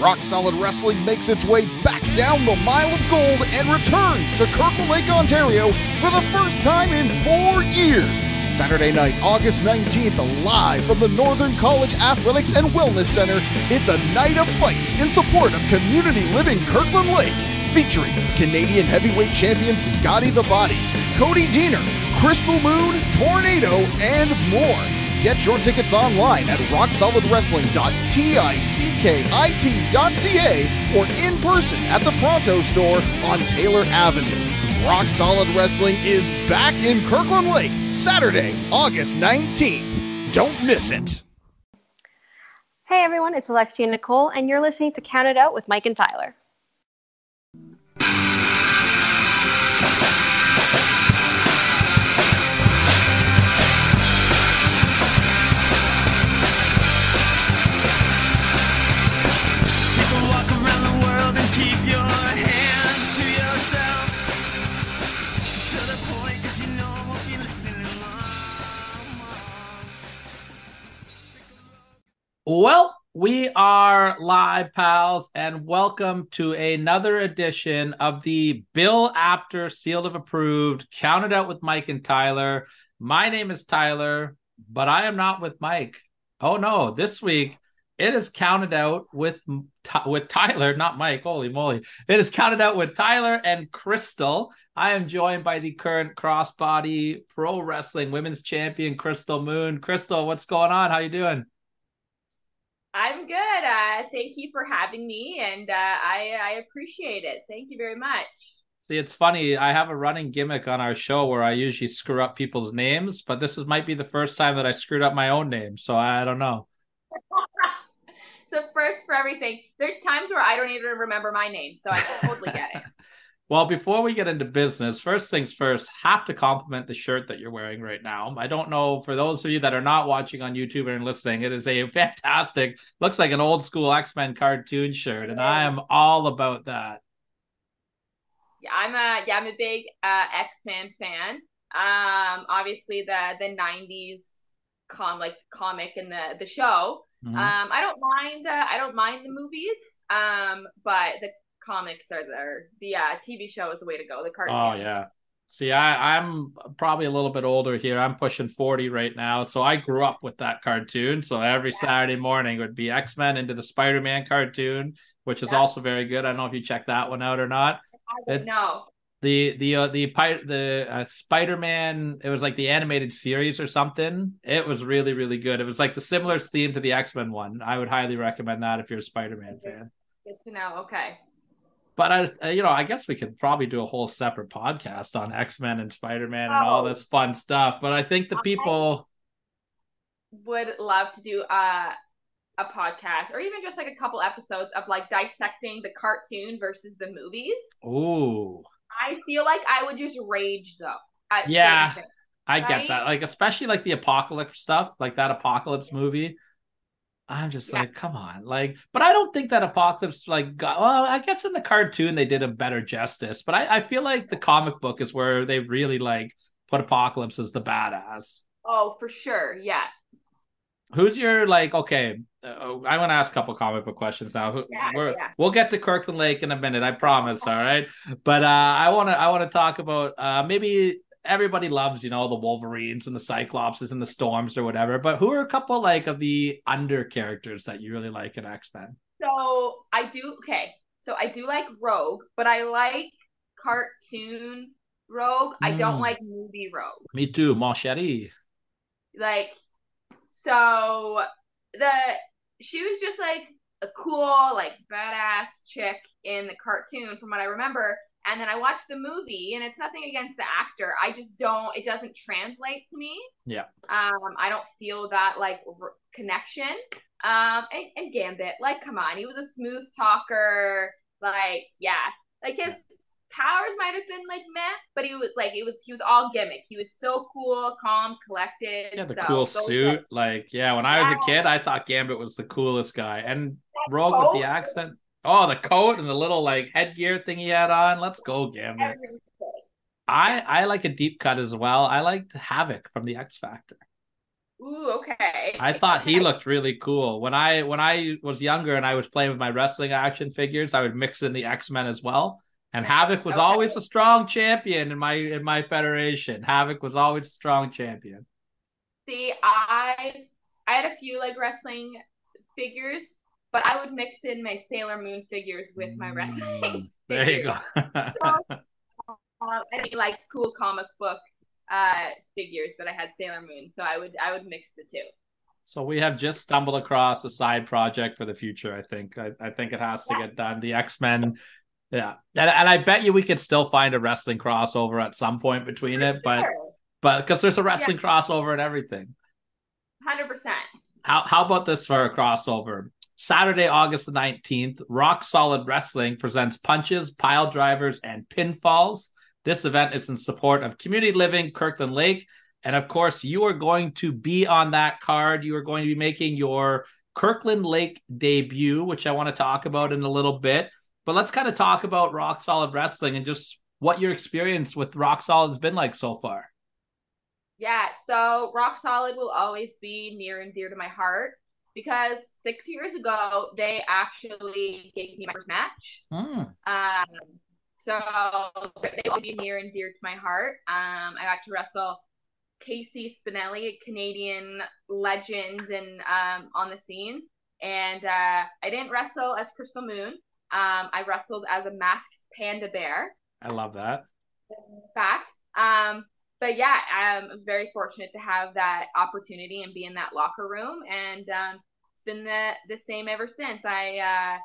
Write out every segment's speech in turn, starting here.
Rock Solid Wrestling makes its way back down the Mile of Gold and returns to Kirkland Lake, Ontario for the first time in four years. Saturday night, August 19th, live from the Northern College Athletics and Wellness Center, it's a night of fights in support of community living Kirkland Lake. Featuring Canadian heavyweight champion Scotty the Body, Cody Deaner, Krystal Moon, Tornado, and more. Get your tickets online at rocksolidwrestling.tickit.ca or in person at the Pronto store on Taylor Avenue. Rock Solid Wrestling is back in Kirkland Lake, Saturday, August 19th. Don't miss it. Hey everyone, it's Alexia Nicole, and you're listening to Counted Out with Mike and Tyler. Well, we are live, pals, and welcome to another edition of the Bill Apter Sealed of Approved Counted Out with Mike and Tyler. My name is Tyler, but I am not with Mike. Oh no, this week it is counted out with with Tyler, not Mike. Holy moly. It is counted out with Tyler and Krystal. I am joined by the current crossbody pro wrestling women's champion, Krystal Moon. Krystal, what's going on? How you doing? I'm good. Uh, thank you for having me, and uh, I, I appreciate it. Thank you very much. See, it's funny. I have a running gimmick on our show where I usually screw up people's names, but this is might be the first time that I screwed up my own name. So I don't know. So first for everything, there's times where I don't even remember my name, so I totally get it. Well, before we get into business, first things first, have to compliment the shirt that you're wearing right now. I don't know for those of you that are not watching on YouTube and listening, it is a fantastic, looks like an old school X Men cartoon shirt, and I am all about that. Yeah, I'm a yeah, I'm a big uh, X Men fan. Um, obviously the the '90s com like comic and the the show. Mhm. Um, I don't mind. Uh, I don't mind the movies. Um, but the comics are there. The uh, TV show is the way to go. The cartoon. Oh yeah. See, I, I'm probably a little bit older here. I'm pushing 40 right now. So I grew up with that cartoon. So every Saturday morning would be X-Men into the Spider-Man cartoon, which is Yeah. also very good. I don't know if you checked that one out or not. I don't know. The the uh, the the uh, Spider-Man, it was like the animated series or something. It was really really good. It was like the similar theme to the X-Men one. I would highly recommend that if you're a Spider-Man fan. Good to know. Okay. But I, uh, you know, I guess we could probably do a whole separate podcast on X Men and Spider Man and all Oh. this fun stuff. But I think the people, would love to do uh, a podcast or even just like a couple episodes of like dissecting the cartoon versus the movies. ooh, I feel like I would just rage though. Yeah. things. I get that. Like especially like the apocalypse stuff, like that apocalypse movie. I'm just Yeah. like, come on, like, but I don't think that apocalypse like got. Well, I guess in the cartoon they did a better justice, but I, I feel like the comic book is where they really like put apocalypse as the badass. Oh, for sure. Yeah. Who's your like? Okay, uh, I want to ask a couple comic book questions now. Yeah, we're- yeah. We'll get to Kirkland Lake in a minute, I promise. All right, but uh, I want to I want to talk about uh, maybe everybody loves you know the Wolverines and the Cyclopses and the Storms or whatever. But who are a couple like of the under characters that you really like in X Men? So I do okay. So I do like Rogue, but I like cartoon Rogue. I don't Mm. like movie Rogue. Me too, Mon Chéri. Like so the she was just like a cool, like badass chick in the cartoon from what I remember. And then I watched the movie and it's nothing against the actor. I just don't it doesn't translate to me. Yeah. Um I don't feel that like r- connection. Um and, and Gambit, like come on, he was a smooth talker. Like yeah. Like his powers might have been like meh, but he was like it was he was all gimmick. He was so cool, calm, collected. Yeah, the so cool those suit. Like, yeah, when I was a kid, I thought Gambit was the coolest guy. And Rogue with the accent. Oh, the coat and the little like headgear thing he had on. Let's go, Gambit. I I like a deep cut as well. I liked Havoc from the X Factor. Ooh, okay. I thought he looked really cool. When I when I was younger and I was playing with my wrestling action figures, I would mix in the X-Men as well. And Havoc was Okay. always a strong champion in my in my federation. Havoc was always a strong champion. See, I I had a few like wrestling figures, but I would mix in my Sailor Moon figures with my wrestling. Mm, there you go. Um, I mean, like cool comic book uh figures, but I had Sailor Moon, so I would I would mix the two. so we have just stumbled across a side project for the future. I think. I, I think it has to get done. The X-Men. Yeah, and, and I bet you we could still find a wrestling crossover at some point between it, but but because there's a wrestling crossover and everything. hundred percent. How how about this for a crossover? Saturday, August the 19th, Rock Solid Wrestling presents punches, pile drivers, and pinfalls. This event is in support of community living Kirkland Lake. And of course, you are going to be on that card. You are going to be making your Kirkland Lake debut, which I want to talk about in a little bit. But let's kind of talk about Rock Solid Wrestling and just what your experience with Rock Solid has been like so far. Yeah, so Rock Solid will always be near and dear to my heart because six years ago they actually gave me my first match. Hmm. Um, so they will be near and dear to my heart. Um, I got to wrestle KC Spinelli, a Canadian legend and um, on the scene, and uh, I didn't wrestle as Krystal Moon. Um, I wrestled as a masked panda bear I love that. fact. Um, but yeah, um, I was very fortunate to have that opportunity and be in that locker room, and um, it's been the the same ever since. I uh,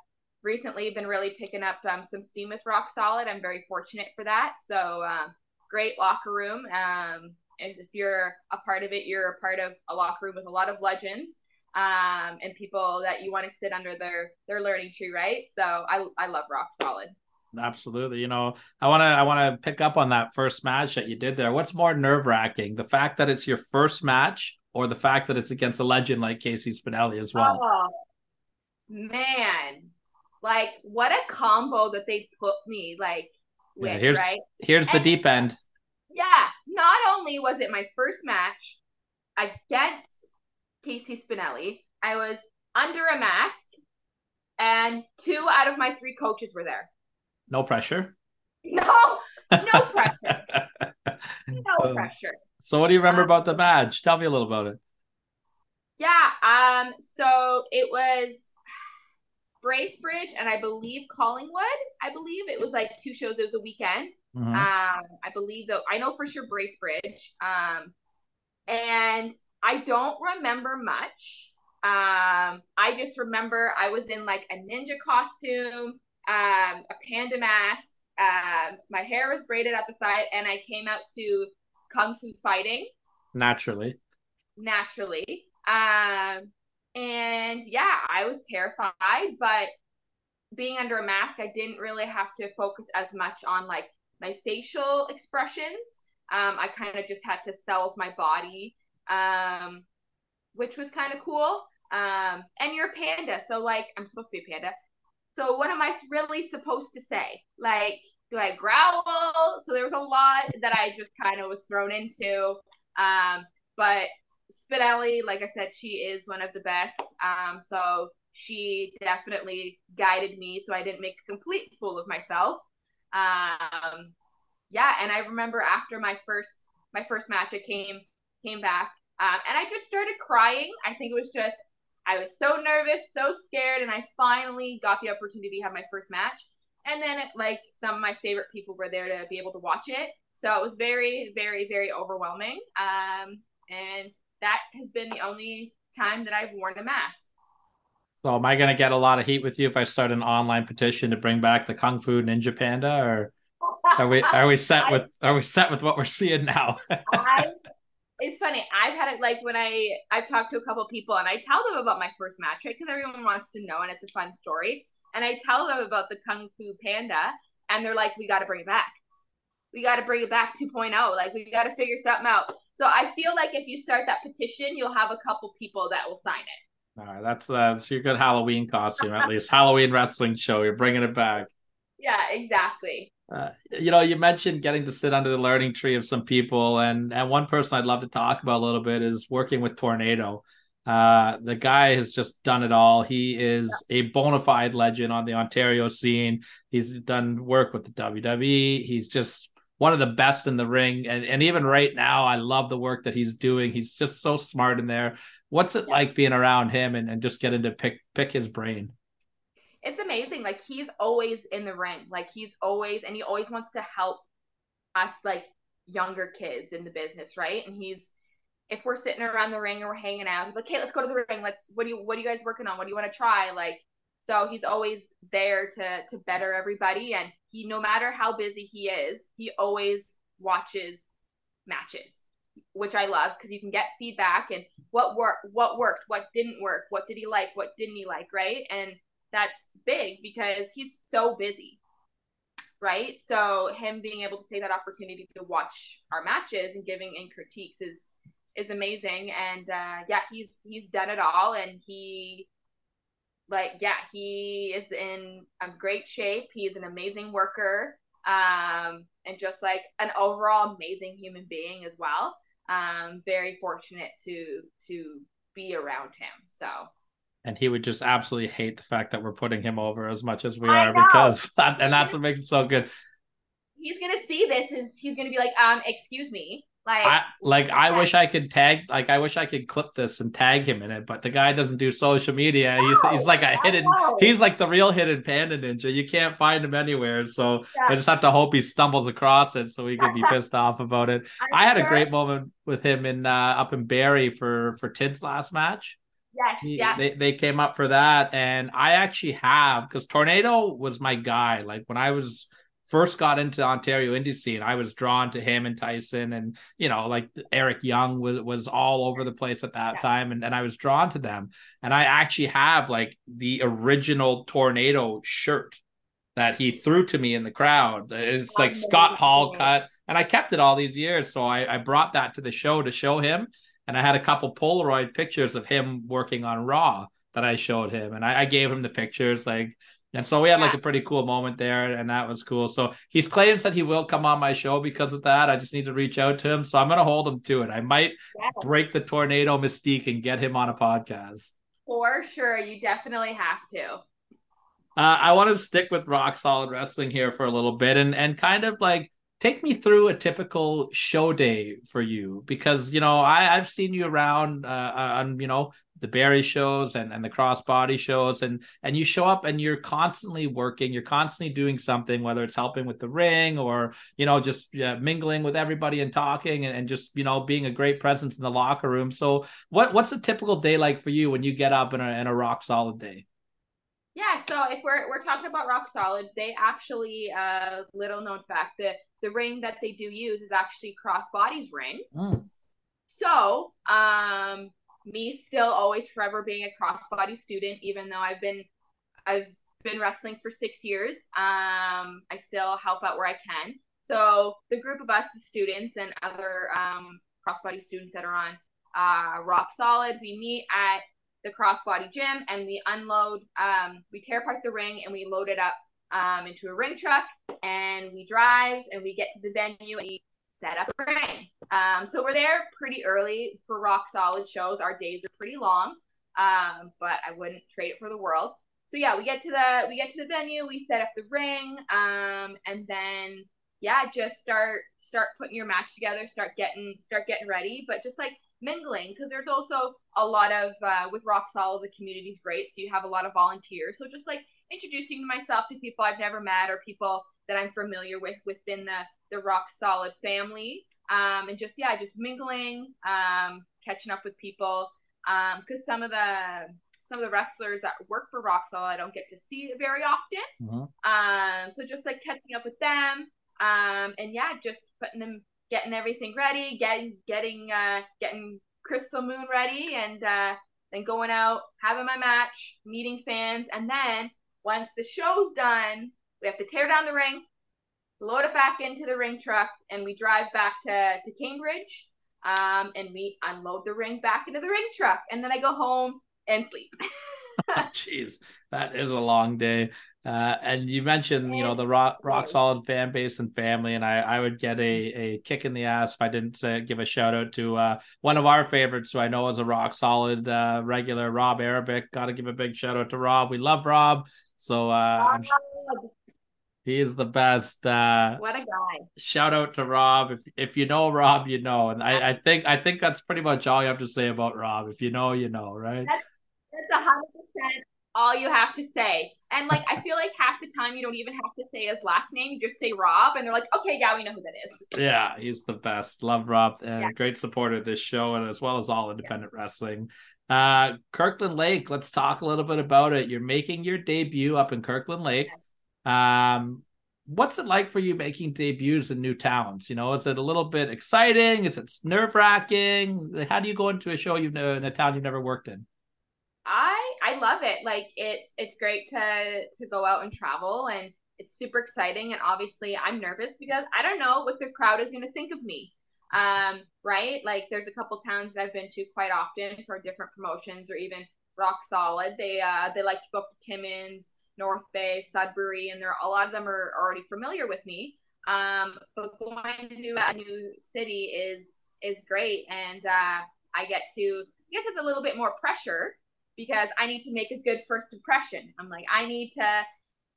recently been really picking up um, some steam with Rock Solid. I'm very fortunate for that. So um, great locker room. Um, and if you're a part of it, you're a part of a locker room with a lot of legends. Um, and people that you want to sit under their their learning tree, right? So I I love Rock Solid. Absolutely. You know, I want to I want to pick up on that first match that you did there. What's more nerve-wracking, the fact that it's your first match or the fact that it's against a legend like KC Spinelli as well? Oh, man. Like, what a combo that they put me like Yeah, here's- right? Here's the deep end. Yeah. Not only was it my first match against KC Spinelli, I was under a mask, and two out of my three coaches were there. No pressure. No, no pressure. No Uh, pressure. So what do you remember Um, about the badge? Tell me a little about it. Yeah, um, so it was Bracebridge and I believe Collingwood. I believe it was like two shows. It was a weekend. Mhm. Um, I believe though I know for sure Bracebridge. Um, and I don't remember much. Um, I just remember I was in like a ninja costume, um, a panda mask. Um, my hair was braided at the side, and I came out to kung fu fighting Naturally. naturally. Um, and yeah, I was terrified, but being under a mask, I didn't really have to focus as much on like my facial expressions. Um, I kind of just had to sell my body, um, which was kind of cool. Um, and you're a panda, so like I'm supposed to be a panda. So what am I really supposed to say? Like, do I growl? So there was a lot that I just kind of was thrown into. Um, but Spinelli, like I said, she is one of the best. Um, so she definitely guided me so I didn't make a complete fool of myself. Um, yeah, and I remember after my first my first match, I came came back, um, and I just started crying. I think it was just I was so nervous, so scared, and I finally got the opportunity to have my first match. And then, like, some of my favorite people were there to be able to watch it. So it was very, very, very overwhelming. Um, and that has been the only time that I've worn a mask. So am I gonna get a lot of heat with you if I start an online petition to bring back the Kung Fu Ninja Panda or are we are we set with are we set with what we're seeing now? I, it's funny. I've had it like when I I've talked to a couple people and I tell them about my first match, right? Because everyone wants to know and it's a fun story. And I tell them about the Kung Fu Panda, and they're like, "We got to bring it back. We got to bring it back 2.0. Like we got to figure something out." So I feel like if you start that petition, you'll have a couple people that will sign it. All right, that's uh, that's your good Halloween costume at least. Halloween wrestling show. You're bringing it back. Yeah, exactly. Uh, you know, you mentioned getting to sit under the learning tree of some people, and and one person I'd love to talk about a little bit is working with Tornado. Uh, the guy has just done it all. He is a bona fide legend on the Ontario scene. He's done work with the WWE. He's just one of the best in the ring, and and even right now, I love the work that he's doing. He's just so smart in there. What's it like being around him and, and just getting to pick pick his brain? It's amazing. Like he's always in the ring. Like he's always and he always wants to help us like younger kids in the business, right? And he's if we're sitting around the ring and we're hanging out, like, okay, let's go to the ring. Let's what do you what are you guys working on? What do you want to try? Like so he's always there to to better everybody and he no matter how busy he is, he always watches matches, which I love because you can get feedback and what worked, what worked, what didn't work, what did he like, what didn't he like, right? And that's big because he's so busy right? So him being able to take that opportunity to watch our matches and giving in critiques is is amazing. And uh yeah he's he's done it all. And he like yeah he is in a great shape. He's an amazing worker um and just like an overall amazing human being as well. Um very fortunate to to be around him. So and he would just absolutely hate the fact that we're putting him over as much as we I are know. because and that's what makes it so good. he's gonna see this and he's gonna be like, um, excuse me. Like I like I wish I could tag like I wish I could clip this and tag him in it, but the guy doesn't do social media. He's, No, he's like a hidden he's like the real hidden panda ninja. You can't find him anywhere. So I just have to hope he stumbles across it so he could be pissed off about it. I'm I had a great moment with him in uh, up in Barrie for for Tid's last match. Yes, yeah. They they came up for that, and I actually have because Tornado was my guy. Like when I was first got into Ontario indie scene, I was drawn to him and Tyson, and you know, like Eric Young was was all over the place at that Yeah. time, and and I was drawn to them. And I actually have like the original Tornado shirt that he threw to me in the crowd. It's like Scott Hall cut, and I kept it all these years. So I, I brought that to the show to show him, and I had a couple Polaroid pictures of him working on Raw that I showed him, and I, I gave him the pictures, like, and so we had like a pretty cool moment there, and that was cool. So he's claims that he will come on my show because of that. I just need to reach out to him, so I'm gonna hold him to it. I might break the tornado mystique and get him on a podcast. for sure. You definitely have to. Uh, I want to stick with Rock Solid Wrestling here for a little bit and and kind of like take me through a typical show day for you because you know I I've seen you around uh, on you know the Barrie shows and and the crossbody shows and and you show up and you're constantly working you're constantly doing something whether it's helping with the ring or you know just uh, mingling with everybody and talking and, and just you know being a great presence in the locker room. So what what's a typical day like for you when you get up in a in a rock solid day? Yeah, so if we're we're talking about Rock Solid, they actually uh little known fact that the ring that they do use is actually Crossbody's ring. Mm. So, um, me still always forever being a crossbody student, even though I've been I've been wrestling for six years. Um, I still help out where I can. So the group of us, the students and other um, crossbody students that are on uh, Rock Solid, we meet at the crossbody gym and we unload. Um, we tear apart the ring and we load it up um, into a ring truck and we drive and we get to the venue and we set up a ring. Um, so we're there pretty early for rock solid shows. Our days are pretty long, um, but I wouldn't trade it for the world. So yeah, we get to the we get to the venue, we set up the ring, um, and then yeah, just start start putting your match together, start getting start getting ready, but just like mingling because there's also a lot of uh, with rock solid the community's great so you have a lot of volunteers so just like introducing myself to people i've never met or people that i'm familiar with within the the rock solid family. Um, and just yeah just mingling um, catching up with people. Because some of the some of the wrestlers that work for rock solid i don't get to see very often. Mhm. um, so just like catching up with them. Um, and yeah just putting them getting everything ready getting getting uh, getting krystal moon ready and uh, then going out having my match meeting fans and then once the show's done we have to tear down the ring load it back into the ring truck and we drive back to, to Cambridge um, and we unload the ring back into the ring truck and then I go home and sleep. Jeez, that is a long day. Uh, and you mentioned, you know, the rock, rock solid fan base and family, and I, I would get a, a kick in the ass if I didn't say give a shout out to uh, one of our favorites, who I know is a rock solid uh, regular, Rob Arabic. Got to give a big shout out to Rob. We love Rob, so uh, he is the best. Uh, what a guy. shout out to Rob. If if you know Rob, you know, and I, I think I think that's pretty much all you have to say about Rob. If you know, you know, right? That's a hundred percent all you have to say. And like I feel like half the time you don't even have to say his last name, you just say Rob and they're like, okay, yeah, we know who that is. Yeah, he's the best. Love Rob and Yeah. great supporter of this show and as well as all independent wrestling. Uh Kirkland Lake, let's talk a little bit about it. You're making your debut up in Kirkland Lake. Um what's it like for you making debuts in new towns? You know, is it a little bit exciting? Is it nerve-wracking? How do you go into a show you've in a town you've never worked in? I I love it. Like it's it's great to to go out and travel and it's super exciting and obviously I'm nervous because I don't know what the crowd is going to think of me. Um right? Like there's a couple towns that I've been to quite often for different promotions or even Rock Solid. They uh they like to go up to Timmins, North Bay, Sudbury and there a lot of them are already familiar with me. Um but going to a new city is is great and uh I get to I guess it's a little bit more pressure because I need to make a good first impression. I'm like, I need to,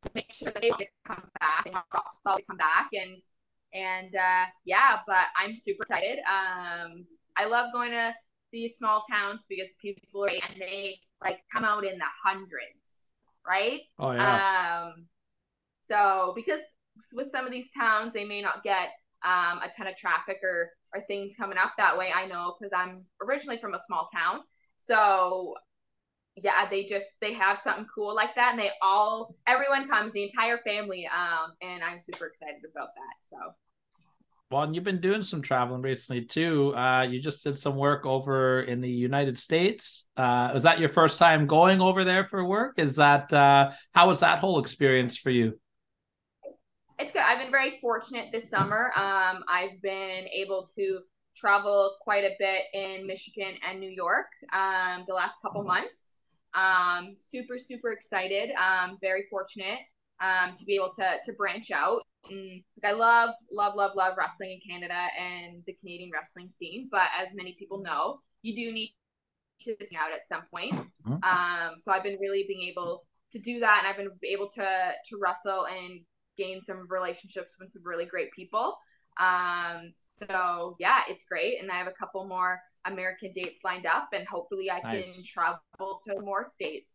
to make sure that they come back and rock solid come back and and uh, yeah, but I'm super excited. Um, I love going to these small towns because people are and they like come out in the hundreds, right? Oh yeah. Um, so because with some of these towns, they may not get um, a ton of traffic or or things coming up that way. I know because I'm originally from a small town, so yeah, they just they have something cool like that, and they all everyone comes, the entire family, um, and I'm super excited about that. So Well, and you've been doing some traveling recently too. Uh, you just did some work over in the United States. Uh, was that your first time going over there for work? Is that uh, how was that whole experience for you? it's good. I've been very fortunate this summer. Um, I've been able to travel quite a bit in Michigan and New York um, the last couple months. Um, super, super excited. Um, very fortunate um, to be able to to branch out. And I love, love, love, love wrestling in Canada and the Canadian wrestling scene. But as many people know, you do need to sing out at some point. Mhm. Um, so I've been really being able to do that, and I've been able to to wrestle and gain some relationships with some really great people. Um, so yeah, it's great, and I have a couple more American dates lined up, and hopefully I Nice. can travel to more states.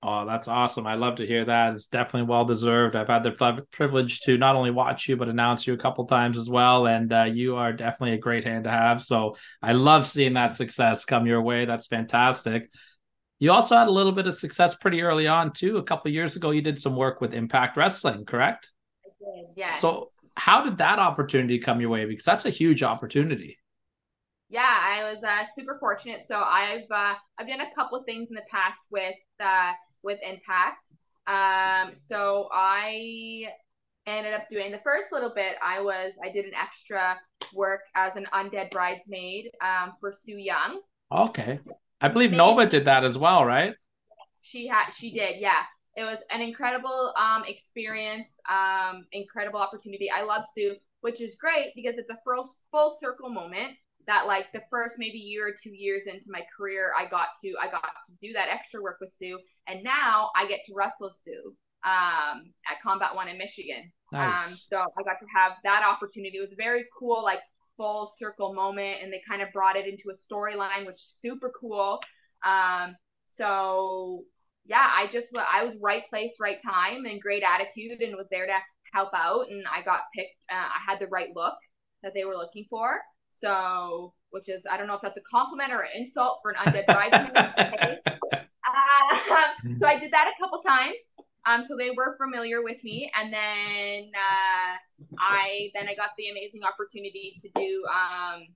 Oh, that's awesome. I love to hear that. It's definitely well deserved. I've had the privilege to not only watch you, but announce you a couple times as well. And uh, you are definitely a great hand to have. So I love seeing that success come your way. That's fantastic. You also had a little bit of success pretty early on, too. A couple years ago, you did some work with Impact Wrestling, correct? Yes. So, how did that opportunity come your way? Because that's a huge opportunity. Yeah, I was uh, super fortunate. So I've uh, I've done a couple of things in the past with uh, with Impact. Um, so I ended up doing the first little bit. I was I did an extra work as an undead bridesmaid um, for Su Yung. Okay. I believe Nova did that as well, right? She had she did yeah. It was an incredible um, experience, um, incredible opportunity. I love Sue, which is great because it's a full full circle moment that like the first maybe year or two years into my career i got to i got to do that extra work with su and now i get to wrestle su um, at combat one in michigan. Um, Nice. so i got to have that opportunity. It was very cool like full circle moment and they kind of brought it into a storyline which is super cool. Um, so yeah i just i was right place right time and great attitude and was there to help out and i got picked uh, i had the right look that they were looking for so, which is, I don't know if that's a compliment or an insult for an undead bridesmaid. uh, so I did that a couple times. Um, so they were familiar with me, and then uh, I then I got the amazing opportunity to do um,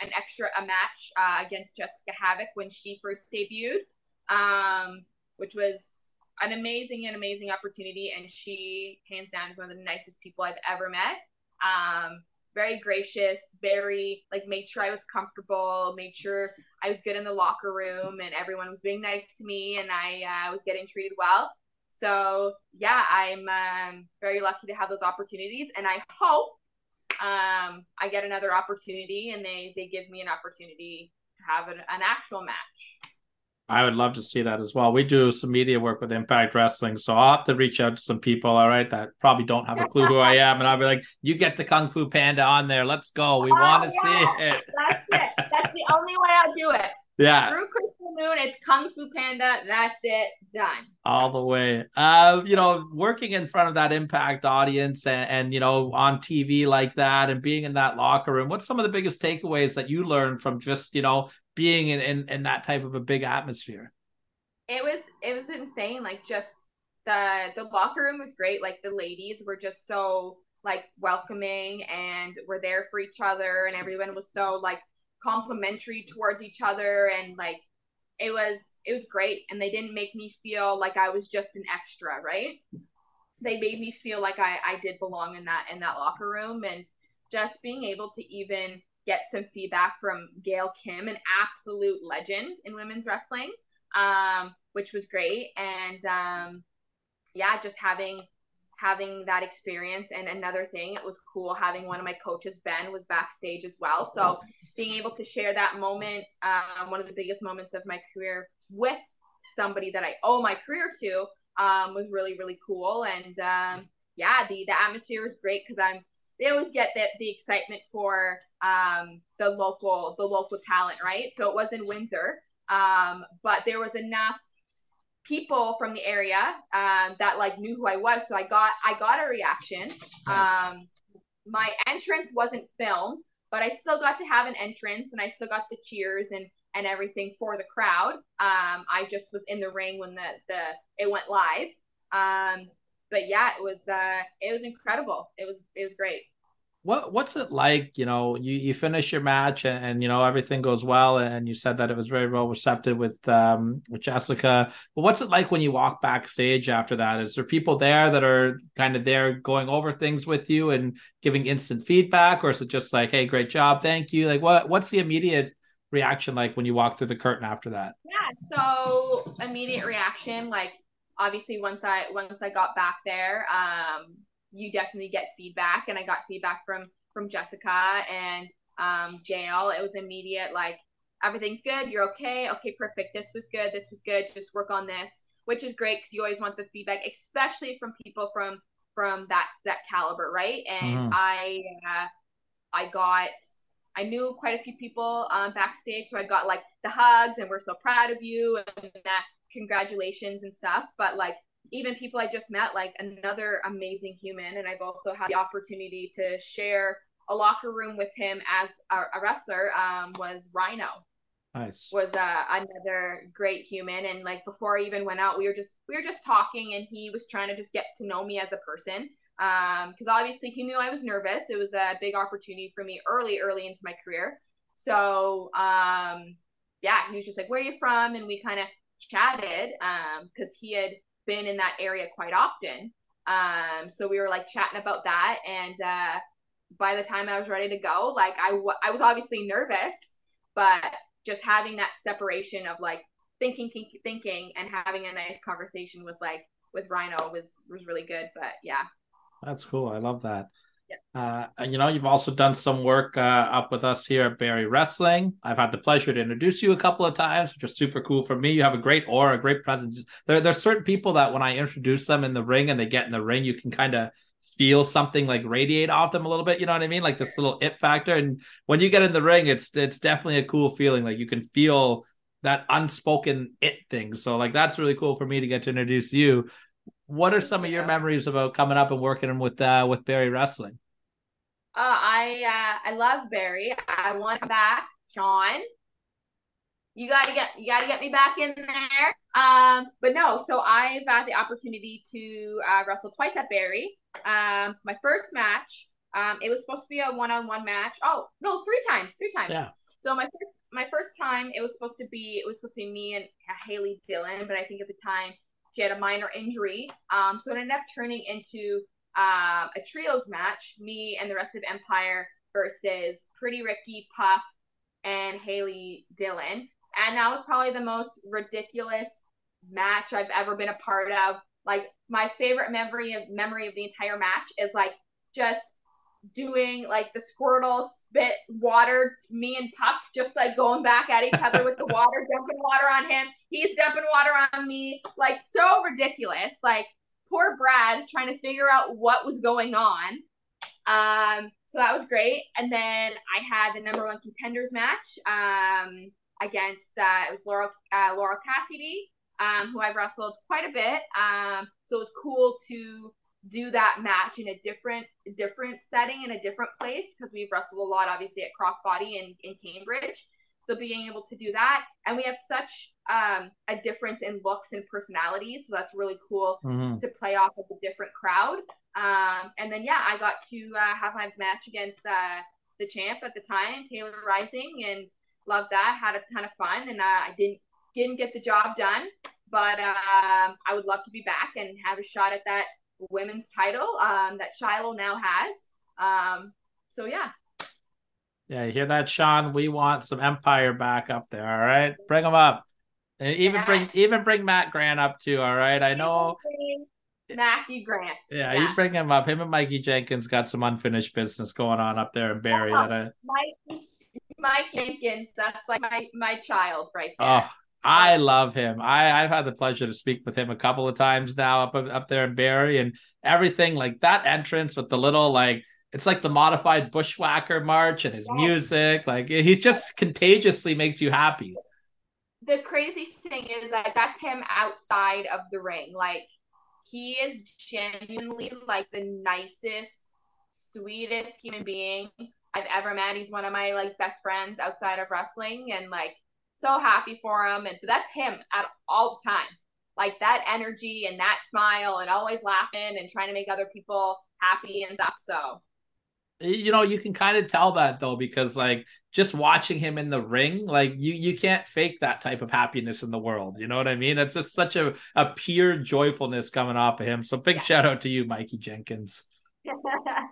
an extra a match uh, against Jessica Havoc when she first debuted, um, which was an amazing and amazing opportunity. And she, hands down, is one of the nicest people I've ever met. Um, very gracious, very like made sure I was comfortable, made sure I was good in the locker room, and everyone was being nice to me, and I uh, was getting treated well. So yeah, I'm um, very lucky to have those opportunities, and I hope um, I get another opportunity, and they they give me an opportunity to have an, an actual match. I would love to see that as well. We do some media work with Impact Wrestling, so I'll have to reach out to some people, all right, that probably don't have a clue who I am, and I'll be like, "You get the Kung Fu Panda on there. Let's go. We Oh, want to yeah. see it." That's it. That's the only way I'll do it. Yeah, Through Krystal Moon, it's Kung Fu Panda. That's it. Done. all the way. Uh, you know, working in front of that Impact audience and, and you know on TV like that, and being in that locker room. What's some of the biggest takeaways that you learned from just you know being in in, in that type of a big atmosphere? it was it was insane like just the the locker room was great. Like the ladies were just so like welcoming and were there for each other and everyone was so like complimentary towards each other and like it was it was great. And they didn't make me feel like I was just an extra right? They made me feel like I I did belong in that in that locker room and just being able to even get some feedback from Gail Kim an absolute legend in women's wrestling um, which was great. And um, yeah, just having having that experience. And another thing, it was cool having one of my coaches, Ben, was backstage as well. So being able to share that moment, um, one of the biggest moments of my career with somebody that I owe my career to, um, was really really cool. And um, yeah, the the atmosphere was great because I'm. They always get that the excitement for um, the local the local talent, right? So it was in Windsor, um, but there was enough people from the area um, that like knew who I was, so I got I got a reaction. Um, my entrance wasn't filmed, but I still got to have an entrance, and I still got the cheers and and everything for the crowd. Um, I just was in the ring when the the it went live. Um, but yeah, it was uh, it was incredible. It was it was great. What what's it like? You know, you, you finish your match and, and you know everything goes well, and you said that it was very well receptive with um with Jessica. But what's it like when you walk backstage after that? Is there people there that are kind of there going over things with you and giving instant feedback, or is it just like, hey, great job, thank you? Like, what what's the immediate reaction like when you walk through the curtain after that? Yeah. So immediate reaction, like obviously once I once I got back there, um, you definitely get feedback, and I got feedback from from Jessica and um, Gail. It was immediate, like everything's good, you're okay, okay, perfect. This was good, this was good. Just work on this, which is great because you always want the feedback, especially from people from from that that caliber, right? And Mhm. I uh, I got I knew quite a few people um, backstage, so I got like the hugs and we're so proud of you and that congratulations and stuff. But like even people I just met, like another amazing human, and I've also had the opportunity to share a locker room with him as a, a wrestler. Um, was Rhino Nice. was uh, another great human, and like before I even went out, we were just we were just talking, and he was trying to just get to know me as a person. Um, because obviously he knew I was nervous. It was a big opportunity for me early, early into my career. So um, yeah, he was just like, "Where are you from?" And we kind of chatted um because he had been in that area quite often. Um, so we were like chatting about that, and uh, by the time I was ready to go, like I, w- I was obviously nervous, but just having that separation of like thinking, think, thinking, and having a nice conversation with like with Rhino was was really good. But yeah, That's cool. I love that. Uh, and you know, you've also done some work uh, up with us here at Barrie Wrestling. I've had the pleasure to introduce you a couple of times, which is super cool for me. You have a great aura, a great presence. There, there's certain people that when I introduce them in the ring and they get in the ring, you can kind of feel something like radiate off them a little bit. You know what I mean? Like this little it factor. And when you get in the ring, it's it's definitely a cool feeling. Like you can feel that unspoken it thing. So like that's really cool for me to get to introduce you. What are some of your memories about coming up and working with uh, with Barrie Wrestling? uh, I uh, I love Barrie. I want back, Sean. You gotta get you gotta get me back in there. Um, but no, so I've had the opportunity to uh, wrestle twice at Barrie. Um, my first match, um, it was supposed to be a one-on-one match. Oh no, three times, three times. Yeah. So my first my first time, it was supposed to be it was supposed to be me and Haley Dillon, but I think at the time she had a minor injury. Um, so it ended up turning into uh, a trios match, me and the rest of Empire versus Pretty Ricky, Puff, and Haley Dillon. And that was probably the most ridiculous match I've ever been a part of. Like my favorite memory of memory of the entire match is like just doing like the Squirtle spit water, me and Puff just like going back at each other with the water, dumping water on him. He's dumping water on me. Like so ridiculous. Like poor Brad trying to figure out what was going on. Um, so that was great. And then I had the number one contenders match um, against uh, it was Laurel uh, Laurel Cassidy, um, who I've wrestled quite a bit. Um, so it was cool to do that match in a different different setting in a different place because we've wrestled a lot obviously at crossbody in, in cambridge so being able to do that and we have such um, a difference in looks and personalities so that's really cool Mhm. to play off of a different crowd um, and then yeah i got to uh, have my match against uh, the champ at the time taylor rising and loved that had a ton of fun and uh, i didn't didn't get the job done but um, i would love to be back and have a shot at that women's title um, that Shiloh now has. Um, so yeah, Yeah, you hear that, Sean? We want some Empire back up there. All right, bring them up, and even Yeah. bring even bring Matt Grant up too. All right, I know. Matthew Grant. Yeah, you bring him up. Him and Mikey Jenkins got some unfinished business going on up there in Barrie. That I Mike Mike Jenkins. That's like my my child right there. oh, I love him. I I've had the pleasure to speak with him a couple of times now up up there in Barrie, and everything like that entrance with the little like. It's like the modified bushwhacker march and his Yes. music. Like he's just contagiously makes you happy. the crazy thing is that that's him outside of the ring. Like he is genuinely like the nicest, sweetest human being I've ever met. He's one of my like best friends outside of wrestling and like so happy for him. And that's him at all the time. Like that energy and that smile and always laughing and trying to make other people happy and stuff. So you know you can kind of tell that though because like just watching him in the ring like you you can't fake that type of happiness in the world you know what i mean it's just such a, a pure joyfulness coming off of him so big Yeah. shout out to you mikey jenkins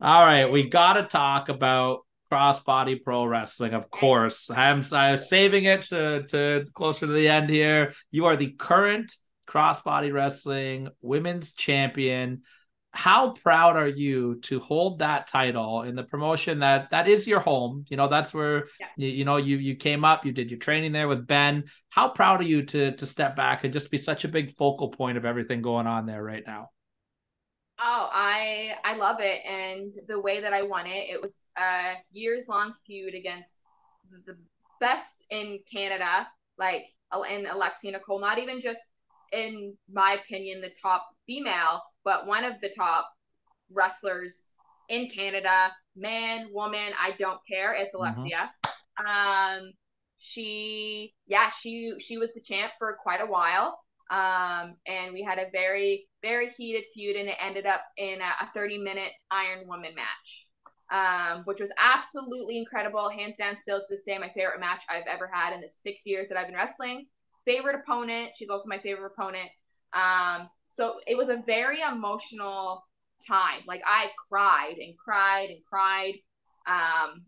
all right we gotta talk about crossbody pro wrestling of course. I'm, I'm saving it to, to closer to the end here. You are the current crossbody wrestling women's champion. How proud are you to hold that title in the promotion that that is your home? You know that's where Yeah. you, you know you you came up you did your training there with ben. How proud are you to to step back and just be such a big focal point of everything going on there right now Oh, I I love it, and the way that I won it, it was a years long feud against the best in Canada, like in Alexia Nicole. Not even just in my opinion the top female, but one of the top wrestlers in Canada, man, woman, I don't care. It's Mhm. Alexia. Um, she, yeah, she she was the champ for quite a while. Um, and we had a very, very heated feud, and it ended up in a, a 30 minute Iron Woman match, um, which was absolutely incredible. Hands down, still to this day, my favorite match I've ever had in the six years that I've been wrestling. Favorite opponent. She's also my favorite opponent. Um, so it was a very emotional time. Like I cried and cried and cried. Um,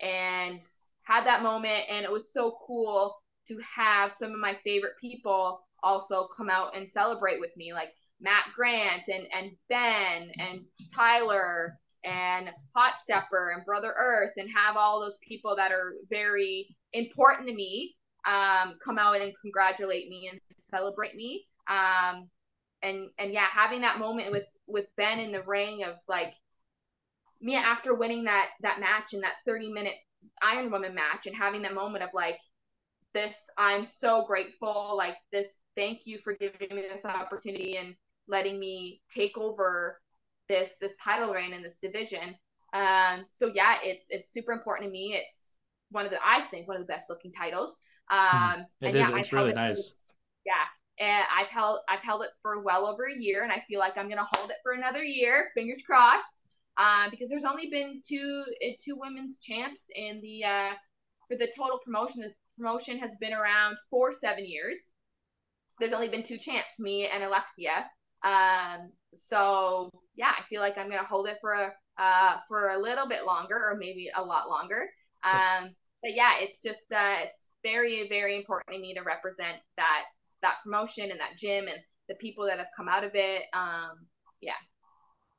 and had that moment, and it was so cool to have some of my favorite people also come out and celebrate with me, like Matt Grant and and Ben and Tyler and Hot Stepper and Brother Earth, and have all those people that are very important to me um, come out and congratulate me and celebrate me. Um, and and yeah, having that moment with with Ben in the ring of like me after winning that that match in that 30 minute Iron Woman match and having that moment of like this I'm so grateful like this thank you for giving me this opportunity and letting me take over this this title reign in this division. Um so yeah it's it's super important to me. It's one of the I think one of the best looking titles. Um It and is- yeah it's I've really it- nice. yeah. And I've held I've held it for well over a year and I feel like I'm gonna hold it for another year fingers crossed. Uh, because there's only been two uh, two women's champs in the uh, for the total promotion. The promotion has been around for seven years. There's only been two champs, me and Alexia. Um, so yeah, I feel like I'm gonna hold it for a, uh, for a little bit longer, or maybe a lot longer. Um, but yeah, it's just uh, it's very very important to me to represent that that promotion and that gym and the people that have come out of it. Um, yeah.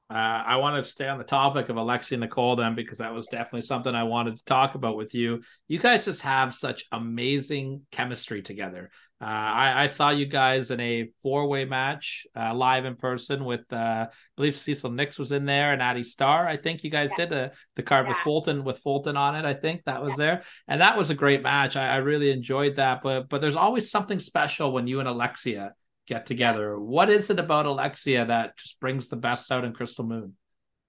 Uh, I want to stay on the topic of Alexia Nicole then because that was definitely something I wanted to talk about with you. You guys just have such amazing chemistry together. Uh, I, I, saw you guys in a four way match uh, live in person with, uh, I believe Cecil Nix was in there and Addie Starr. I think you guys yeah. did the, the card yeah. with Fulton with Fulton on it. I think that was yeah. there, and that was a great match. I, I really enjoyed that. But but there's always something special when you and Alexia get together. What is it about Alexia that just brings the best out in Krystal Moon?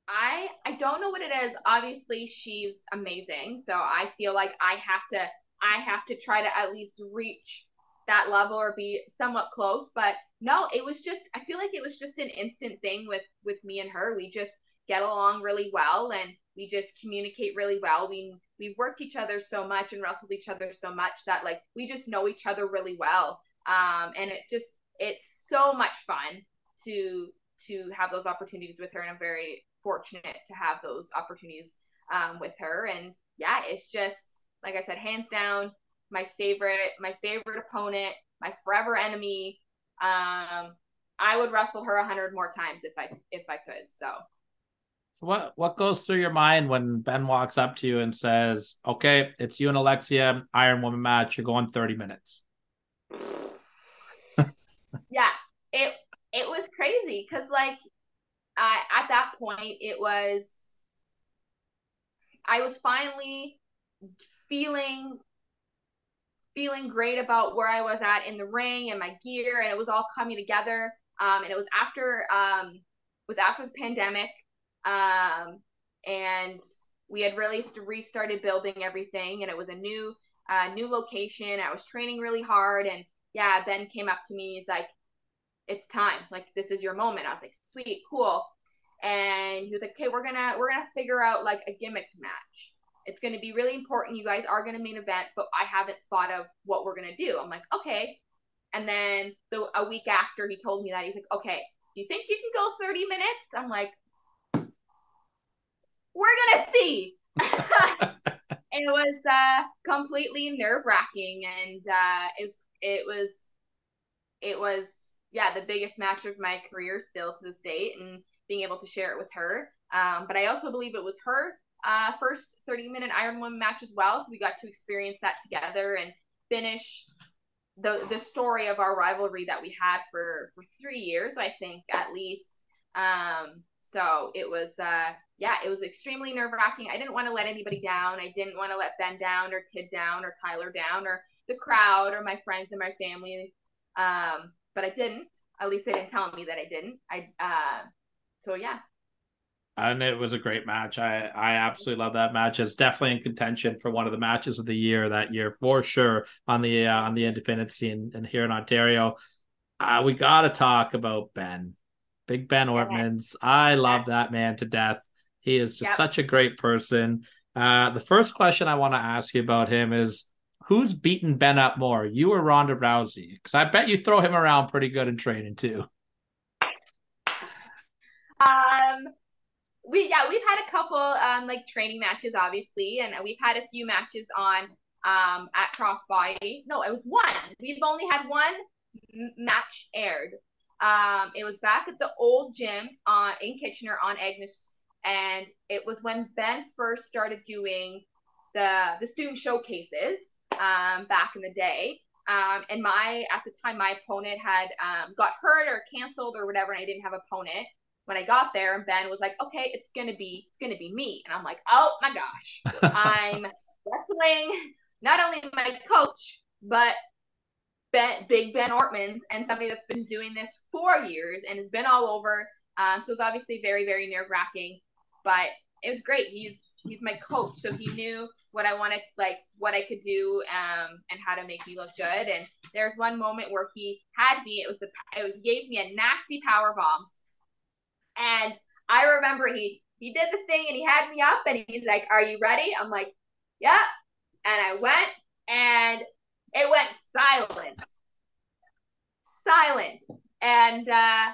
I I don't know what it is. Obviously, she's amazing. So I feel like I have to I have to try to at least reach that level or be somewhat close. But no, it was just I feel like it was just an instant thing with with me and her. We just get along really well and we just communicate really well. We we work each other so much and wrestled each other so much that like we just know each other really well. Um, and it's just it's so much fun to to have those opportunities with her and i'm very fortunate to have those opportunities um, with her and yeah it's just like i said hands down my favorite my favorite opponent my forever enemy um i would wrestle her a hundred more times if i if i could so so what what goes through your mind when Ben walks up to you and says, "Okay, it's you and Alexia Iron Woman match. You're going 30 minutes." yeah, it it was crazy because like I at that point it was I was finally feeling feeling great about where I was at in the ring and my gear and it was all coming together. Um, and it was after um, was after the pandemic. Um, and we had really restarted building everything and it was a new uh, new location. I was training really hard and yeah, Ben came up to me. He's like, it's time. Like, this is your moment. I was like, sweet, cool. And he was like, okay, we're gonna we're gonna figure out like a gimmick match. It's gonna be really important. You guys are gonna main event, but I haven't thought of what we're gonna do. I'm like, okay. And then the a week after he told me that, he's like, okay, do you think you can go 30 minutes? I'm like, we're gonna see. it was uh, completely nerve wracking, and uh, it was it was it was yeah the biggest match of my career still to this date and being able to share it with her um, but i also believe it was her uh, first 30 minute iron woman match as well so we got to experience that together and finish the the story of our rivalry that we had for for three years i think at least um, so it was uh, yeah it was extremely nerve wracking i didn't want to let anybody down i didn't want to let ben down or tid down or tyler down or the crowd or my friends and my family. Um, but I didn't. At least they didn't tell me that I didn't. I uh, so yeah. And it was a great match. I I absolutely love that match. It's definitely in contention for one of the matches of the year that year for sure on the uh, on the independent scene and here in Ontario. Uh, we got to talk about Ben, Big Ben Ortmans. I love that man to death. He is just yep. such a great person. Uh, the first question I want to ask you about him is who's beaten Ben up more, you or Ronda Rousey? Because I bet you throw him around pretty good in training too. Um, we yeah we've had a couple um like training matches obviously, and we've had a few matches on um at Crossbody. No, it was one. We've only had one m- match aired. Um, it was back at the old gym uh, in Kitchener on Agnes, and it was when Ben first started doing the the student showcases um, back in the day. Um, and my at the time my opponent had um, got hurt or canceled or whatever, and I didn't have opponent when I got there. And Ben was like, "Okay, it's gonna be it's gonna be me," and I'm like, "Oh my gosh, I'm wrestling not only my coach but Ben, Big Ben Ortmans and somebody that's been doing this for years and has been all over. Um, so it's obviously very very nerve wracking, but it was great. He's he's my coach, so he knew what I wanted, like what I could do, um, and how to make me look good. And there's one moment where he had me. It was the it was, gave me a nasty power bomb, and I remember he he did the thing and he had me up and he's like, "Are you ready?" I'm like, "Yeah," and I went and it went silent, silent, and uh,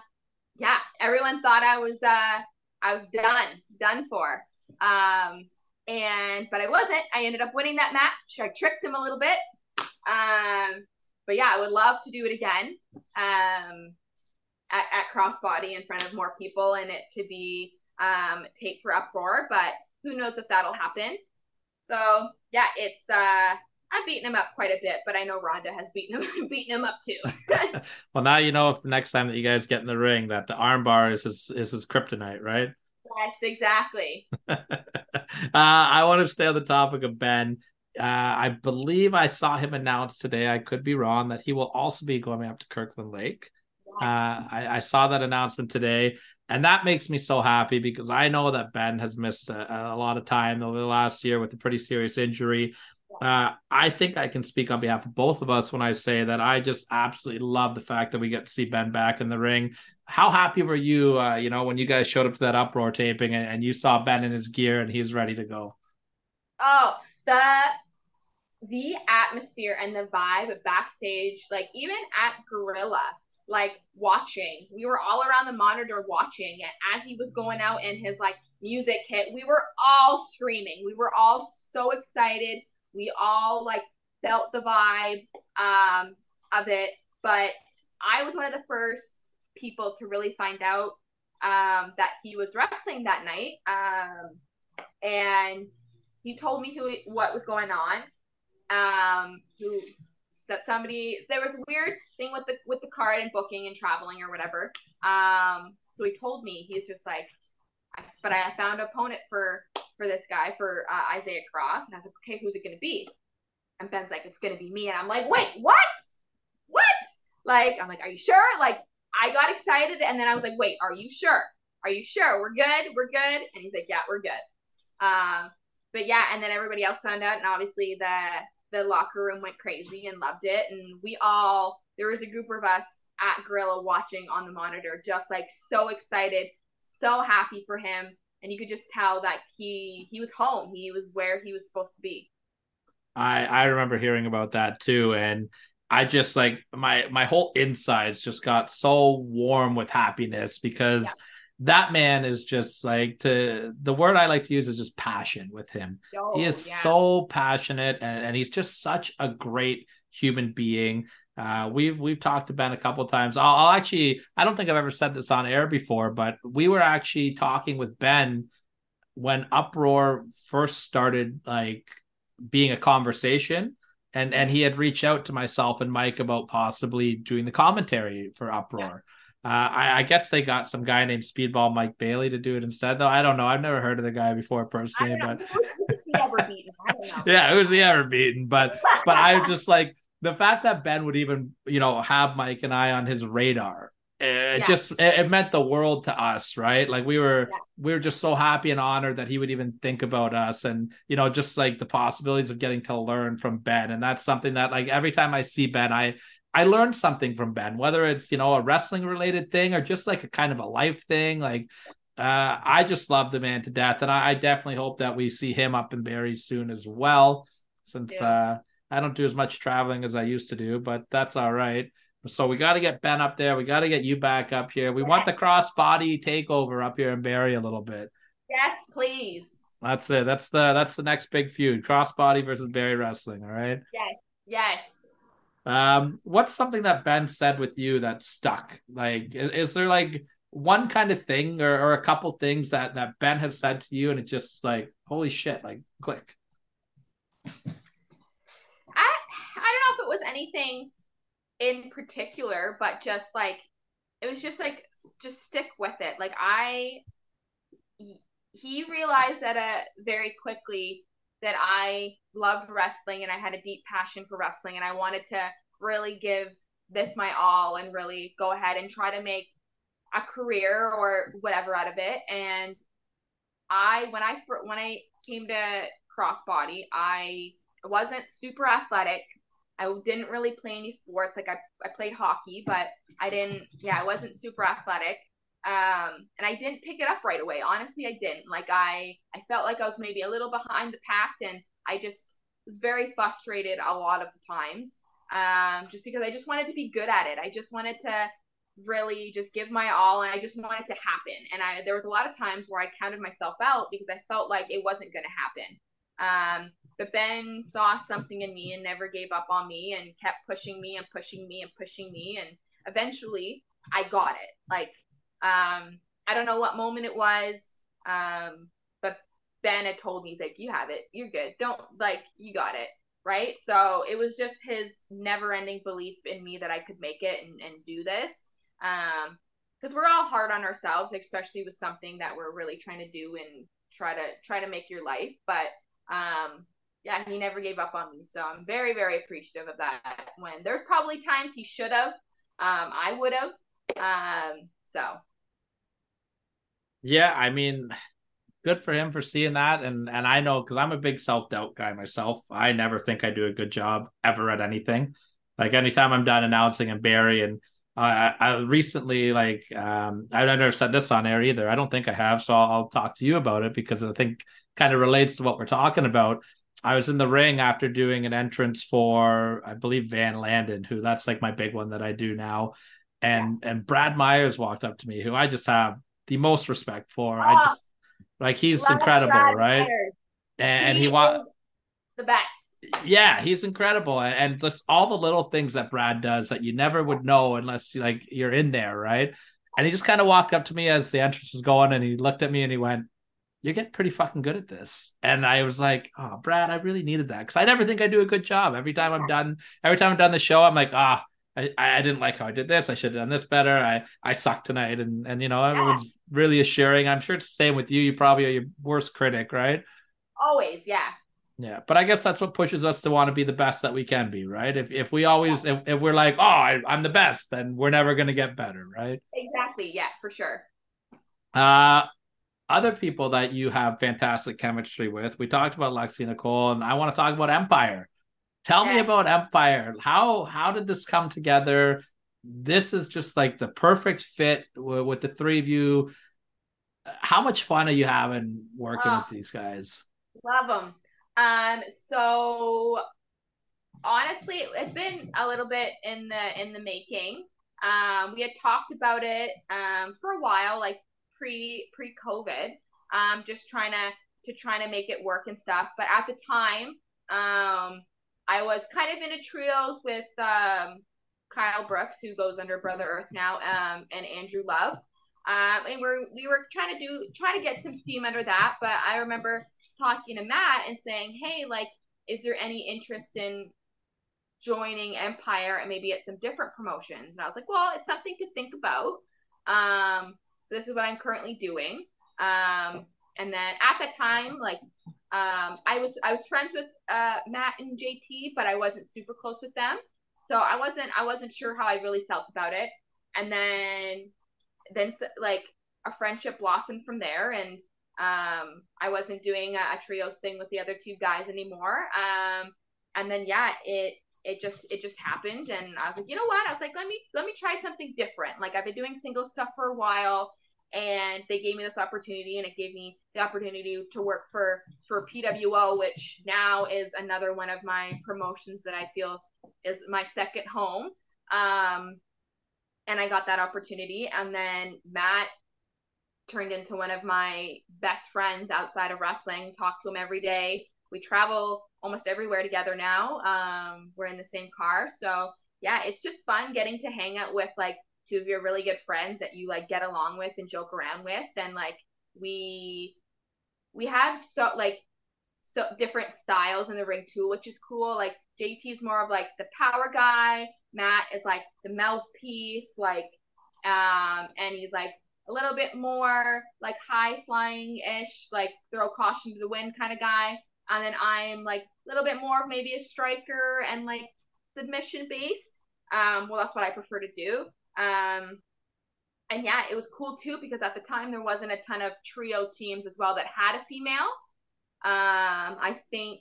yeah, everyone thought I was uh I was done, done for. Um, and but I wasn't. I ended up winning that match. I tricked him a little bit. Um, but yeah, I would love to do it again. Um, at, at crossbody in front of more people and it to be um tape for uproar, but who knows if that'll happen. So yeah, it's uh I've beaten him up quite a bit, but I know Ronda has beaten him beaten him up too. Well, now you know if the next time that you guys get in the ring that the armbar is his is his kryptonite, right? yes, exactly. uh, I want to stay on the topic of Ben. Uh, I believe I saw him announce today. I could be wrong that he will also be going up to Kirkland Lake. Uh, I, I saw that announcement today, and that makes me so happy because I know that Ben has missed a, a lot of time over the last year with a pretty serious injury. Uh, I think I can speak on behalf of both of us when I say that I just absolutely love the fact that we get to see Ben back in the ring. How happy were you, uh, you know, when you guys showed up to that uproar taping and, and you saw Ben in his gear and he's ready to go? Oh, the the atmosphere and the vibe backstage, like even at Gorilla, like watching. We were all around the monitor watching, and as he was going out and his like music hit, we were all screaming. We were all so excited. We all like felt the vibe um of it. But I was one of the first people to really find out um that he was wrestling that night. Um and he told me who what was going on. Um, who that somebody there was a weird thing with the with the card and booking and traveling or whatever. Um, so he told me he's just like, but I found an opponent for for this guy for uh, Isaiah Cross, and I was like, okay, who's it gonna be? And Ben's like, it's gonna be me, and I'm like, wait, what? What? Like, I'm like, are you sure? Like, I got excited, and then I was like, wait, are you sure? Are you sure? We're good. We're good. And he's like, yeah, we're good. Um, but yeah, and then everybody else found out, and obviously the the locker room went crazy and loved it, and we all there was a group of us at Gorilla watching on the monitor, just like so excited, so happy for him, and you could just tell that he he was home, he was where he was supposed to be. I I remember hearing about that too, and I just like my my whole insides just got so warm with happiness because Yeah. That man is just like to the word I like to use is just passion with him. Oh, he is yeah. so passionate and, and he's just such a great human being. Uh, we've we've talked to Ben a couple times. I'll, I'll actually I don't think I've ever said this on air before, but we were actually talking with Ben when Uproar first started like being a conversation and and he had reached out to myself and Mike about possibly doing the commentary for Uproar. Uh, I, I guess they got some guy named Speedball Mike Bailey to do it instead, though. I don't know. I've never heard of the guy before personally, but know. Who's, who's he ever beaten? I don't know. yeah, who's he ever beaten? But but I was just like the fact that Ben would even you know have Mike and I on his radar. It Yeah. just it, it meant the world to us, right? Like we were Yeah. we were just so happy and honored that he would even think about us, and you know just like the possibilities of getting to learn from Ben, and that's something that like every time I see Ben, I I learned something from Ben, whether it's you know a wrestling related thing or just like a kind of a life thing, like. Uh, I just love the man to death, and I, I definitely hope that we see him up in Barrie soon as well. Since Yeah. uh, I don't do as much traveling as I used to do, but that's all right. So we got to get Ben up there. We got to get you back up here. We want the cross body takeover up here in Barrie a little bit. Yes, please. That's it. That's the that's the next big feud: crossbody versus Barry wrestling. All right. Yes. Yes. Um, what's something that Ben said with you that stuck? Like, is, there like one kind of thing or, or a couple things that that Ben has said to you, and it's just like, holy shit, like click. I I don't know if it was anything in particular, but just like it was just like just stick with it. Like I he realized that uh very quickly that I loved wrestling and I had a deep passion for wrestling and I wanted to really give this my all and really go ahead and try to make a career or whatever out of it. And I when I when I came to crossbody I wasn't super athletic. I didn't really play any sports. Like I, I played hockey but I didn't yeah I wasn't super athletic um and I didn't pick it up right away honestly I didn't like I I felt like I was maybe a little behind the pack and I just was very frustrated a lot of the times um just because I just wanted to be good at it I just wanted to really just give my all and I just wanted to happen. And I there was a lot of times where I counted myself out because I felt like it wasn't going to happen. Um, but Ben saw something in me and never gave up on me and kept pushing me and pushing me and pushing me and eventually I got it. Like um, I don't know what moment it was, um, but Ben had told me he's like, "You have it. You're good. Don't like you got it." Right. So it was just his never-ending belief in me that I could make it and, and do this um because we're all hard on ourselves especially with something that we're really trying to do and try to try to make your life but um yeah he never gave up on me so i'm very very appreciative of that when there's probably times he should have um i would have um so Yeah, I mean, good for him for seeing that, and and I know because I'm a big self doubt guy myself. I never think I do a good job ever at anything. Like anytime I'm done announcing and Barrie and I, I recently like um I've never said this on air either. I don't think I have, so I'll, I'll talk to you about it because I think kind of relates to what we're talking about. I was in the ring after doing an entrance for I believe Van Landen, who that's like my big one that I do now, and and Brad Myers walked up to me, who I just have the most respect for. I Oh, just like he's incredible, Brad right? Myers. And, He he wa- is the best yeah, he's incredible, and, and just all the little things that Brad does that you never would know unless like you're in there, right? And he just kind of walked up to me as the entrance was going, and he looked at me and he went, "You're getting pretty fucking good at this." And I was like, "Oh, Brad, I really needed that because I never think I do a good job. Every time I'm done, every time I'm done the show, I'm like, ah." I, I didn't like how I did this. I should have done this better. I, I suck tonight. And, and, you know, everyone's really assuring. I'm sure it's the same with you. You probably are your worst critic, right? always yeah Yeah, but I guess that's what pushes us to want to be the best that we can be, right? If if we always if, if we're like, oh, I, I'm the best, then we're never going to get better, right? exactly yeah for sure Uh other people that you have fantastic chemistry with. We talked about Lexi Nicole, and I want to talk about Empire. Tell me about Empire. How how did this come together? This is just like the perfect fit with, with the three of you. How much fun are you having working Oh. with these guys? Love them. Um, so honestly, it's been a little bit in the in the making. Um, we had talked about it um for a while, like pre pre COVID. Um, just trying to to trying to make it work and stuff. But at the time, um, I was kind of in a trios with um Kyle Brooks, who goes under Brother Earth now, um, and Andrew Love. Um, and we're we were trying to do trying to get some steam under that, but I remember talking to Matt and saying, "Hey, like, is there any interest in joining Empire and maybe at some different promotions?" And I was like, "Well, it's something to think about. Um, this is what I'm currently doing." Um, and then at the time, like, um, I was I was friends with uh, Matt and JT, but I wasn't super close with them, so I wasn't I wasn't sure how I really felt about it. And then then like a friendship blossomed from there. And um i wasn't doing a, a trios thing with the other two guys anymore. Um and then yeah it it just it just happened. And i was like you know what? I was like let me let me try something different. Like i've been doing single stuff for a while and they gave me this opportunity and it gave me the opportunity to work for for pwo which now is another one of my promotions that i feel is my second home um and I got that opportunity. And then Matt turned into one of my best friends outside of wrestling. Talk to him every day. We travel almost everywhere together now. Um, we're in the same car, so yeah, it's just fun getting to hang out with like two of your really good friends that you like get along with and joke around with, and like we we have so like so different styles in the ring too, which is cool. Like jt is more of like the power guy. Matt is like the mouthpiece, like um, and he's like a little bit more like high flying ish, like throw caution to the wind kind of guy. And then I'm like a little bit more of maybe a striker and like submission based. Um, well, that's what I prefer to do. Um, and yeah, it was cool too because at the time there wasn't a ton of trio teams as well that had a female. Um, I think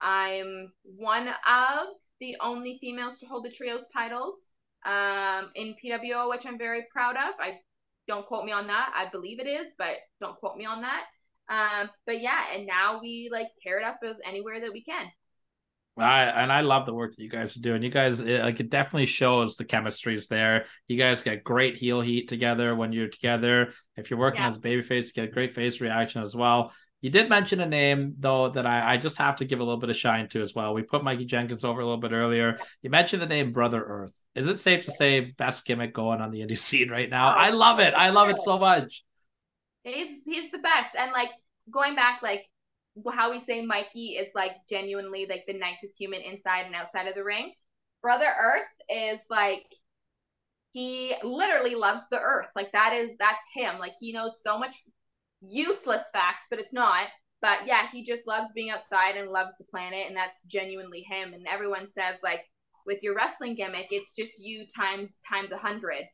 I'm one of the only females to hold the trios titles um, in PWO, which I'm very proud of. I don't quote me on that. I believe it is, but don't quote me on that. Um, but yeah, and now we like tear it up as anywhere that we can. I and I love the work that you guys are doing. You guys it, like it definitely shows the chemistry is there. You guys get great heel heat together when you're together. If you're working Yeah. as babyface, you get great face reaction as well. You did mention a name though that I, I just have to give a little bit of shine to as well. We put Mikey Jenkins over a little bit earlier. You mentioned the name Brother Earth. Is it safe to say best gimmick going on the indie scene right now? Oh, I love it. I love it so much. He's he's the best. And like going back, like how we say Mikey is like genuinely like the nicest human inside and outside of the ring. Brother Earth is like he literally loves the earth. Like that is that's him. Like he knows so much useless facts, but it's not. But yeah, he just loves being outside and loves the planet, and that's genuinely him. And everyone says like with your wrestling gimmick, it's just you times times a hundred,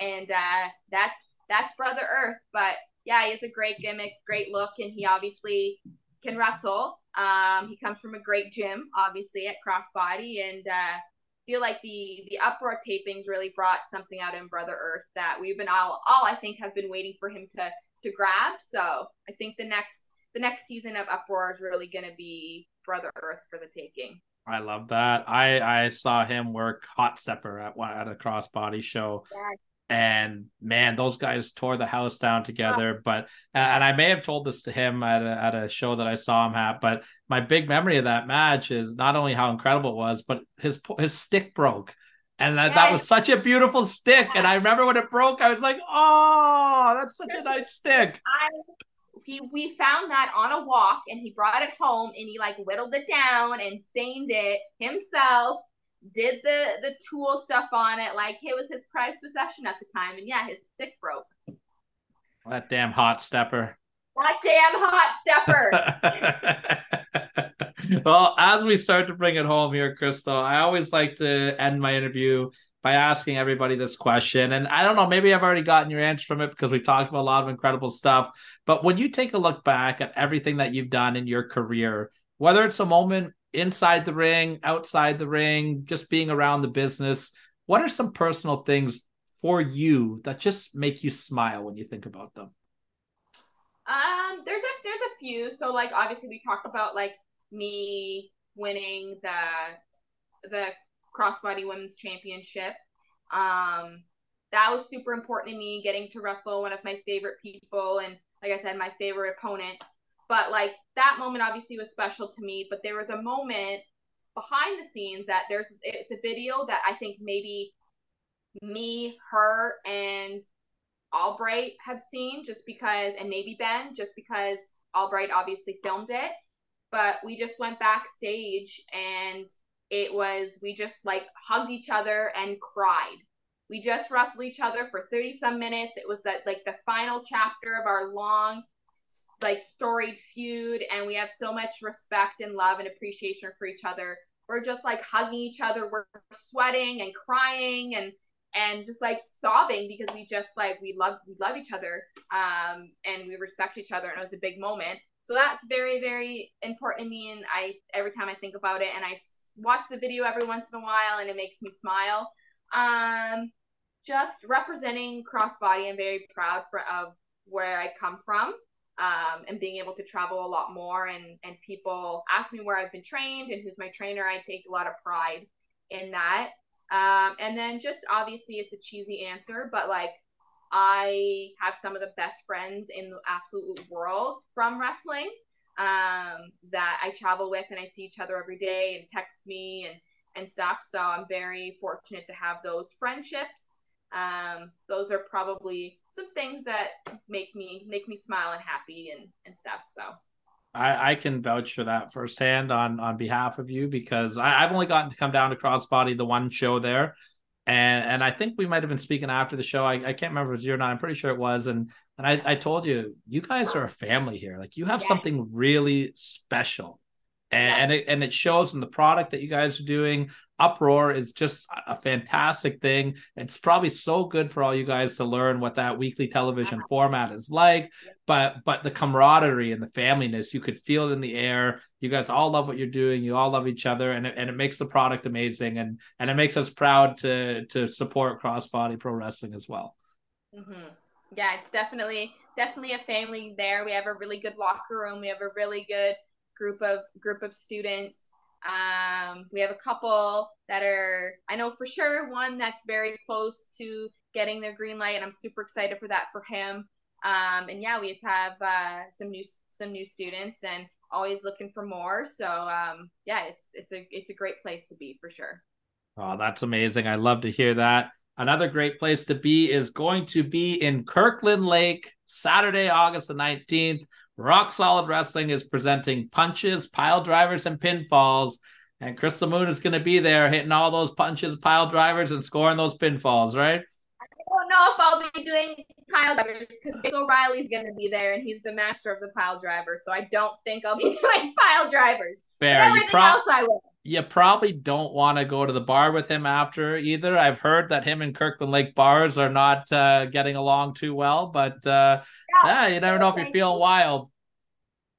and uh, that's that's Brother Earth. But yeah, he has a great gimmick, great look, and he obviously can wrestle. Um, he comes from a great gym, obviously at Crossbody, and uh, feel like the the uproar tapings really brought something out in Brother Earth that we've been all all I think have been waiting for him to to grab. So I think the next the next season of Uproar is really going to be Brother Earth for the taking. I love that. I I saw him work Hot Stepper at one at a crossbody show. And man, those guys tore the house down ah. together. But and I may have told this to him at a, at a show that I saw him at. But my big memory of that match is not only how incredible it was, but his his stick broke, and that, that was such a beautiful stick. And I remember when it broke, I was like, "Oh, that's such a nice stick." I he we found that on a walk and he brought it home and he like whittled it down and stained it himself did the the tool stuff on it like it was his prized possession at the time and yeah his stick broke That damn Hot Stepper. that damn hot stepper well, as we start to bring it home here, Krystal, I always like to end my interview by asking everybody this question. And I don't know, maybe I've already gotten your answer from it because we've talked about a lot of incredible stuff. But when you take a look back at everything that you've done in your career, whether it's a moment inside the ring, outside the ring, just being around the business, what are some personal things for you that just make you smile when you think about them? Um, there's a there's a few. So like obviously we talked about like me winning the the crossbody women's championship. Um, that was super important to me getting to wrestle one of my favorite people and like I said, my favorite opponent. But like that moment obviously was special to me. But there was a moment behind the scenes that there's it's a video that I think maybe me, her, and Albright have seen just because, and maybe Ben, just because Albright obviously filmed it. But we just went backstage and it was, we just like hugged each other and cried. We just wrestled each other for 30 some minutes. It was that like the final chapter of our long, like storied feud. And we have so much respect and love and appreciation for each other. We're just like hugging each other. We're sweating and crying and and just like sobbing because we just like we love we love each other um and we respect each other and it was a big moment so that's very very important to me and i every time i think about it and i watch the video every once in a while and it makes me smile um just representing crossbody i'm very proud for, of where i come from um, and being able to travel a lot more and and people ask me where i've been trained and who's my trainer i take a lot of pride in that um, and then just obviously it's a cheesy answer, but like I have some of the best friends in the absolute world from wrestling um, that I travel with and I see each other every day and text me and, and stuff. So I'm very fortunate to have those friendships. Um, those are probably some things that make me make me smile and happy and, and stuff. So I, I can vouch for that firsthand on on behalf of you because I, I've only gotten to come down to Crossbody the one show there, and and I think we might have been speaking after the show. I, I can't remember if it was you or not. I'm pretty sure it was. And and I, I told you, you guys are a family here. Like you have Yeah. something really special, and Yeah. and it and it shows in the product that you guys are doing. Uproar is just a fantastic thing. It's probably so good for all you guys to learn what that weekly television format is like but but the camaraderie and the familyness you could feel it in the air you guys all love what you're doing you all love each other and it, and it makes the product amazing and and it makes us proud to to support crossbody pro wrestling as well hmm Yeah, it's definitely definitely a family there. We have a really good locker room. We have a really good group of group of students. Um, we have a couple that are, I know for sure, one that's very close to getting their green light, and I'm super excited for that for him. Um, and yeah, we have uh, some new some new students, and always looking for more. So um, yeah, it's it's a it's a great place to be for sure. Oh, that's amazing. I love to hear that. Another great place to be is going to be in Kirkland Lake, Saturday, August the 19th. Rock Solid Wrestling is presenting punches, pile drivers, and pinfalls. And Krystal Moon is going to be there hitting all those punches, pile drivers, and scoring those pinfalls, right? I don't know if I'll be doing pile drivers because Jake O'Reilly's going to be there, and he's the master of the pile driver. So I don't think I'll be doing pile drivers. But Fair. You, everything pro- else I will. You probably don't want to go to the bar with him after either. I've heard that him and Kirkland Lake bars are not uh, getting along too well, but uh, yeah, you never know if you're feeling wild.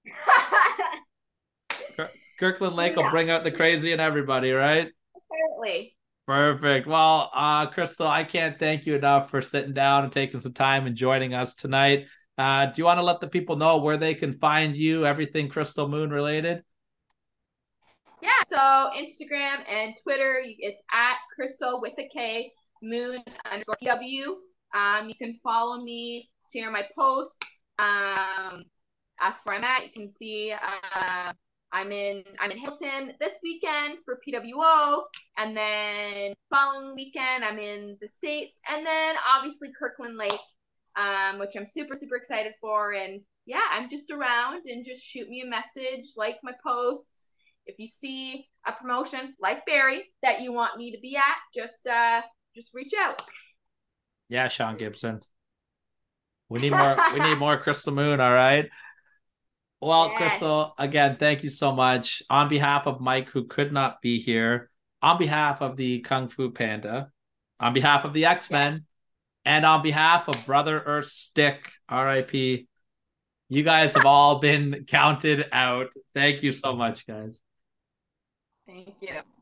Kirkland Lake will bring out the crazy in everybody, right? Apparently. Perfect. Well, uh, Krystal, I can't thank you enough for sitting down and taking some time and joining us tonight. Uh, do you want to let the people know where they can find you, everything Krystal Moon related? Yeah, so Instagram and Twitter, it's at Crystal with a K, Moon underscore PW. Um, you can follow me, share my posts. Um, ask where I'm at. You can see uh, I'm in I'm in Hilton this weekend for PWO, and then following weekend I'm in the states, and then obviously Kirkland Lake, um, which I'm super super excited for. And yeah, I'm just around and just shoot me a message, like my posts if you see a promotion like Barrie that you want me to be at, just uh just reach out. Yeah, Sean Gibson. We need more. we need more Krystal Moon. All right. Well, Yes. Krystal, again, thank you so much. On behalf of Mike, who could not be here, on behalf of the Kung Fu Panda, on behalf of the X Men, and on behalf of Brother Earth Stick, RIP, you guys have all been counted out. Thank you so much, guys. Thank you.